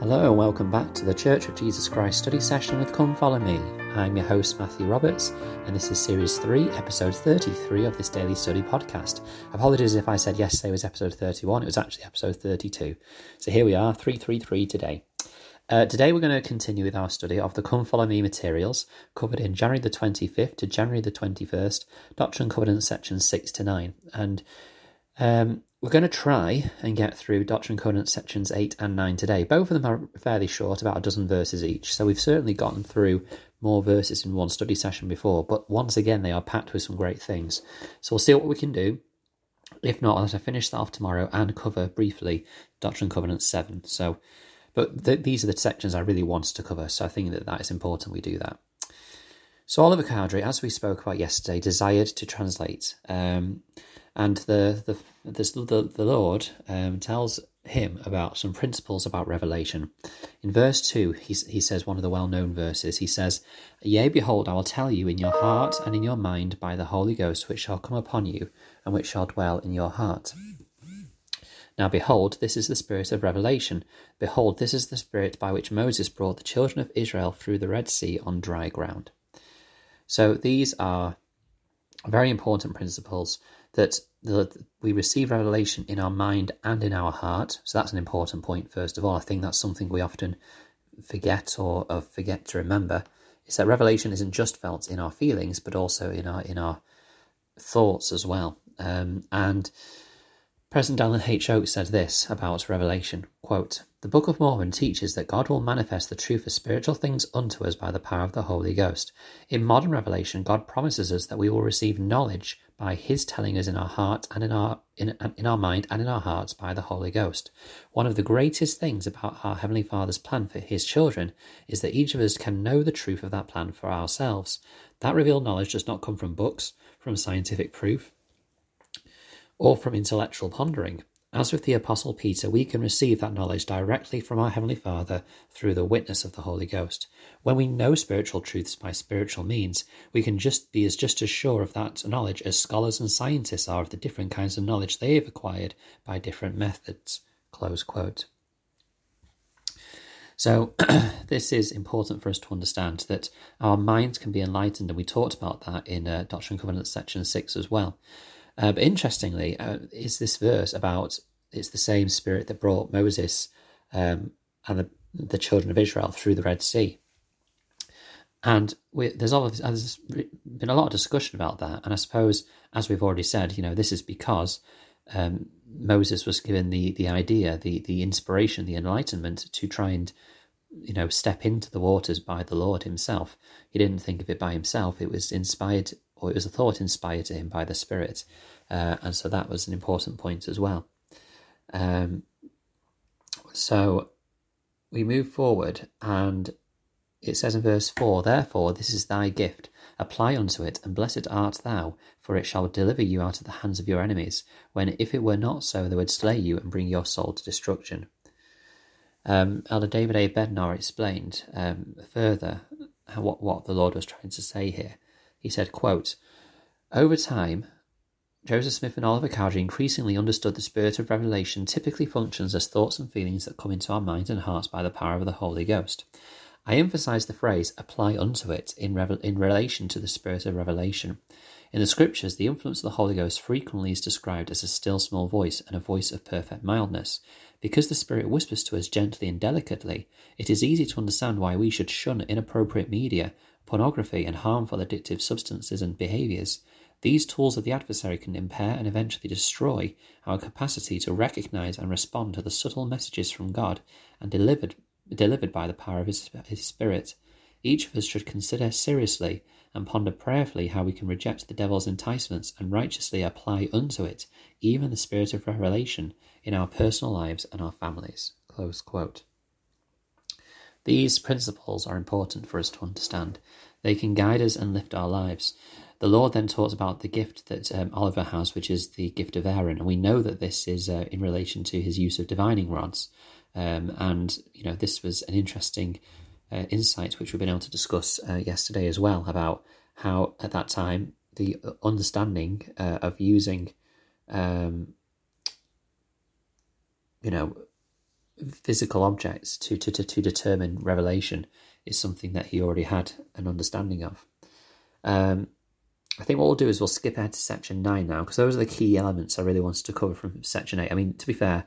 Hello and welcome back to the Church of Jesus Christ study session with Come Follow Me. I'm your host Matthew Roberts, and this is Series 3, Episode 33 of this daily study podcast. Apologies if I said yesterday was Episode 31, it was actually Episode 32. So here we are, 333 today. Uh, today we're going to continue with our study of the Come Follow Me materials covered in January the 25th to January the 21st, Doctrine and Covenants sections 6 to 9. And um, we're going to try and get through Doctrine and Covenants sections 8 and 9 today. Both of them are fairly short, about a dozen verses each, so we've certainly gotten through more verses in one study session before, but once again, they are packed with some great things. So we'll see what we can do. If not, I'll have to finish that off tomorrow and cover briefly Doctrine and Covenants 7. So, but th- these are the sections I really wanted to cover, so I think that that is important we do that. So Oliver Cowdery, as we spoke about yesterday, desired to translate. Um, and the the the, the Lord um, tells him about some principles about revelation. In verse two, he he says one of the well known verses. He says, "Yea, behold, I will tell you in your heart and in your mind by the Holy Ghost, which shall come upon you, and which shall dwell in your heart." Now, behold, this is the spirit of revelation. Behold, this is the spirit by which Moses brought the children of Israel through the Red Sea on dry ground. So these are very important principles that the, we receive revelation in our mind and in our heart. So that's an important point, first of all. I think that's something we often forget or, or forget to remember is that revelation isn't just felt in our feelings, but also in our in our thoughts as well. Um, and President Dallin H. Oaks said this about Revelation, quote, The Book of Mormon teaches that God will manifest the truth of spiritual things unto us by the power of the Holy Ghost. In modern revelation, God promises us that we will receive knowledge by his telling us in our heart and in our in, in our mind and in our hearts by the Holy Ghost. One of the greatest things about our Heavenly Father's plan for his children is that each of us can know the truth of that plan for ourselves. That revealed knowledge does not come from books, from scientific proof, or from intellectual pondering. As with the Apostle Peter, we can receive that knowledge directly from our Heavenly Father through the witness of the Holy Ghost. When we know spiritual truths by spiritual means, we can just be as just as sure of that knowledge as scholars and scientists are of the different kinds of knowledge they have acquired by different methods. Close quote. So, this is important for us to understand that our minds can be enlightened, and we talked about that in uh, Doctrine and Covenants section 6 as well. Uh, but interestingly, uh, is this verse about it's the same spirit that brought Moses um, and the, the children of Israel through the Red Sea. And we, there's, all, of there's been a lot of discussion about that. And I suppose, as we've already said, you know, this is because um, Moses was given the, the idea, the, the inspiration, the enlightenment to try and, you know, step into the waters by the Lord himself. He didn't think of it by himself. It was inspired or it was a thought inspired to him by the Spirit. Uh, and so that was an important point as well. Um, so we move forward, and it says in verse 4 Therefore, this is thy gift. Apply unto it, and blessed art thou, for it shall deliver you out of the hands of your enemies, when if it were not so, they would slay you and bring your soul to destruction. Um, Elder David A. Bednar explained um, further what, what the Lord was trying to say here. He said, quote, Over time, Joseph Smith and Oliver Cowdery increasingly understood the spirit of revelation typically functions as thoughts and feelings that come into our minds and hearts by the power of the Holy Ghost. I emphasize the phrase apply unto it in, revel- in relation to the spirit of revelation. In the scriptures, the influence of the Holy Ghost frequently is described as a still small voice and a voice of perfect mildness. Because the Spirit whispers to us gently and delicately, it is easy to understand why we should shun inappropriate media pornography, and harmful addictive substances and behaviors. These tools of the adversary can impair and eventually destroy our capacity to recognize and respond to the subtle messages from God and delivered, delivered by the power of his, his Spirit. Each of us should consider seriously and ponder prayerfully how we can reject the devil's enticements and righteously apply unto it even the spirit of revelation in our personal lives and our families. These principles are important for us to understand. They can guide us and lift our lives. The Lord then talks about the gift that um, Oliver has, which is the gift of Aaron, and we know that this is uh, in relation to his use of divining rods. Um, and you know, this was an interesting uh, insight which we've been able to discuss uh, yesterday as well about how at that time the understanding uh, of using, um, you know, physical objects to, to, to, to determine revelation is something that he already had an understanding of. Um, I think what we'll do is we'll skip ahead to section nine now because those are the key elements I really wanted to cover from section eight. I mean, to be fair,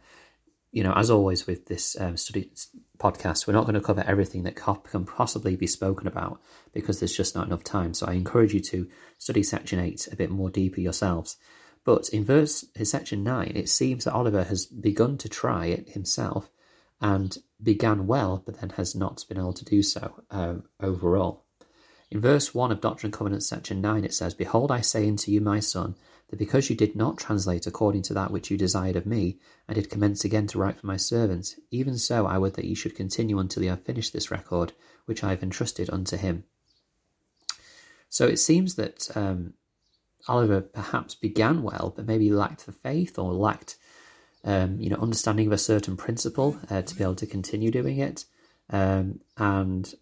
you know, as always with this um, study podcast, we're not going to cover everything that can possibly be spoken about because there's just not enough time. So I encourage you to study section eight a bit more deeper yourselves. But in verse in section nine, it seems that Oliver has begun to try it himself and began well, but then has not been able to do so um, overall. In verse 1 of Doctrine and Covenants, section 9, it says, Behold, I say unto you, my son, that because you did not translate according to that which you desired of me, I did commence again to write for my servant, even so I would that ye should continue until ye have finished this record, which I have entrusted unto him. So it seems that um, Oliver perhaps began well, but maybe lacked the faith or lacked um, you know, understanding of a certain principle uh, to be able to continue doing it, um, and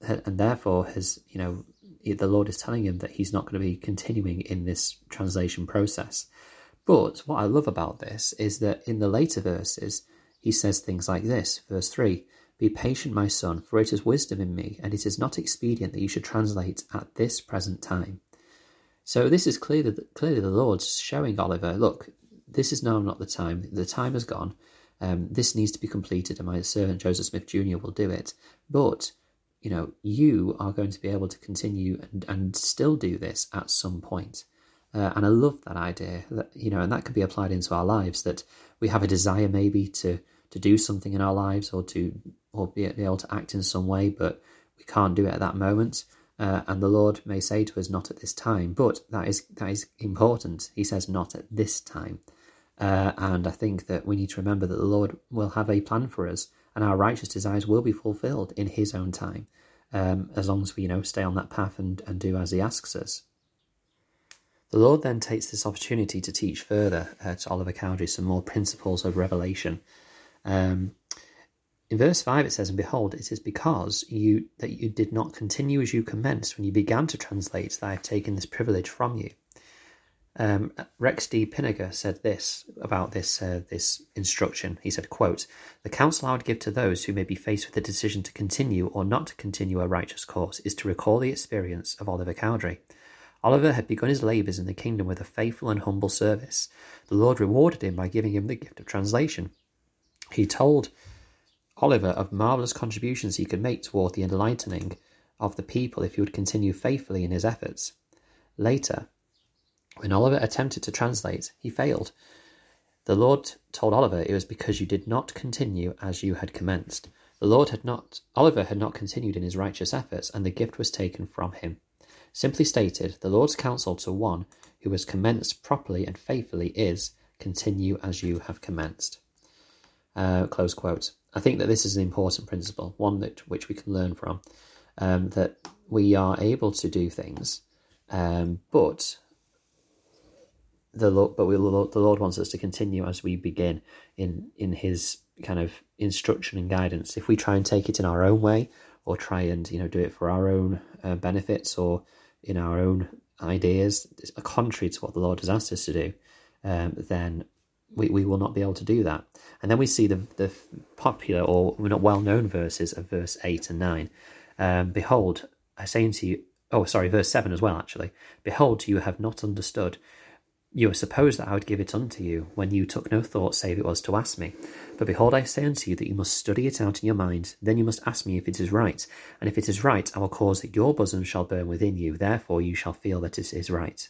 and therefore has you know the Lord is telling him that he's not going to be continuing in this translation process. But what I love about this is that in the later verses he says things like this, verse three. Be patient, my son, for it is wisdom in me, and it is not expedient that you should translate at this present time. So this is clearly clearly the Lord showing Oliver, look, this is now not the time. The time has gone. Um, this needs to be completed, and my servant Joseph Smith Jr. will do it. But you know, you are going to be able to continue and, and still do this at some point. Uh, and I love that idea that you know, and that could be applied into our lives. That we have a desire maybe to to do something in our lives or to or be, be able to act in some way, but we can't do it at that moment. Uh, and the Lord may say to us, "Not at this time," but that is that is important. He says, "Not at this time." Uh, and I think that we need to remember that the Lord will have a plan for us, and our righteous desires will be fulfilled in His own time, um, as long as we, you know, stay on that path and, and do as He asks us. The Lord then takes this opportunity to teach further uh, to Oliver Cowdery some more principles of revelation. Um, in verse 5 it says, And behold, it is because you that you did not continue as you commenced when you began to translate that I have taken this privilege from you. Um, Rex D. Pinegar said this about this uh, this instruction. He said, "quote The counsel I would give to those who may be faced with the decision to continue or not to continue a righteous course is to recall the experience of Oliver Cowdery. Oliver had begun his labours in the kingdom with a faithful and humble service. The Lord rewarded him by giving him the gift of translation. He told Oliver of marvellous contributions he could make toward the enlightening of the people if he would continue faithfully in his efforts. Later." When Oliver attempted to translate, he failed. The Lord told Oliver it was because you did not continue as you had commenced. The Lord had not, Oliver had not continued in his righteous efforts, and the gift was taken from him. Simply stated, the Lord's counsel to one who has commenced properly and faithfully is continue as you have commenced. Uh, close quote. I think that this is an important principle, one that which we can learn from. Um, that we are able to do things, um, but the Lord, but we, the Lord wants us to continue as we begin in in His kind of instruction and guidance. If we try and take it in our own way, or try and you know do it for our own uh, benefits or in our own ideas, contrary to what the Lord has asked us to do, um, then we, we will not be able to do that. And then we see the the popular or not well known verses of verse eight and nine. Um, Behold, I say unto you. Oh, sorry, verse seven as well. Actually, behold, you have not understood you were supposed that I would give it unto you, when you took no thought save it was to ask me. But behold, I say unto you that you must study it out in your mind, then you must ask me if it is right. And if it is right, I will cause that your bosom shall burn within you, therefore you shall feel that it is right.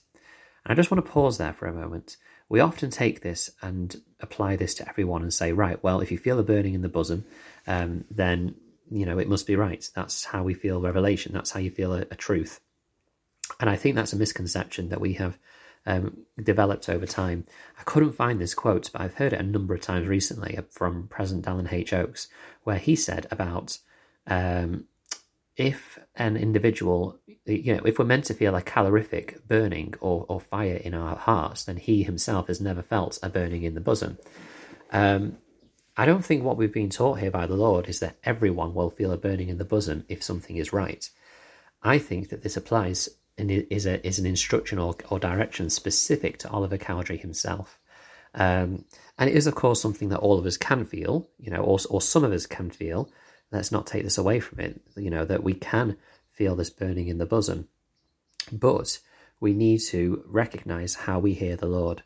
And I just want to pause there for a moment. We often take this and apply this to everyone and say, right, well, if you feel a burning in the bosom, um, then, you know, it must be right. That's how we feel revelation. That's how you feel a, a truth. And I think that's a misconception that we have um, developed over time. I couldn't find this quote, but I've heard it a number of times recently from President Dallin H. Oaks, where he said about um, if an individual, you know, if we're meant to feel a calorific burning or, or fire in our hearts, then he himself has never felt a burning in the bosom. Um, I don't think what we've been taught here by the Lord is that everyone will feel a burning in the bosom if something is right. I think that this applies is a is an instruction or, or direction specific to Oliver Cowdery himself. Um, and it is, of course, something that all of us can feel, you know, or, or some of us can feel. Let's not take this away from it, you know, that we can feel this burning in the bosom. But we need to recognize how we hear the Lord.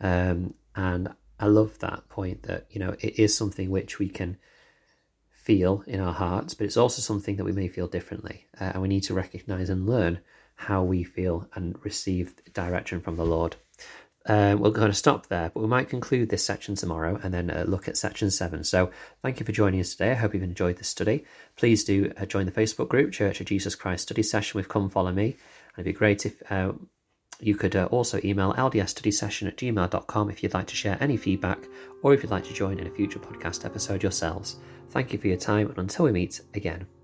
Um, and I love that point that, you know, it is something which we can feel in our hearts, but it's also something that we may feel differently. Uh, and we need to recognize and learn how we feel and receive direction from the Lord. Uh, we're going to stop there, but we might conclude this section tomorrow and then uh, look at section seven. So, thank you for joining us today. I hope you've enjoyed this study. Please do uh, join the Facebook group, Church of Jesus Christ Study Session with Come Follow Me. And it'd be great if uh, you could uh, also email ldsstudysession at gmail.com if you'd like to share any feedback or if you'd like to join in a future podcast episode yourselves. Thank you for your time, and until we meet again.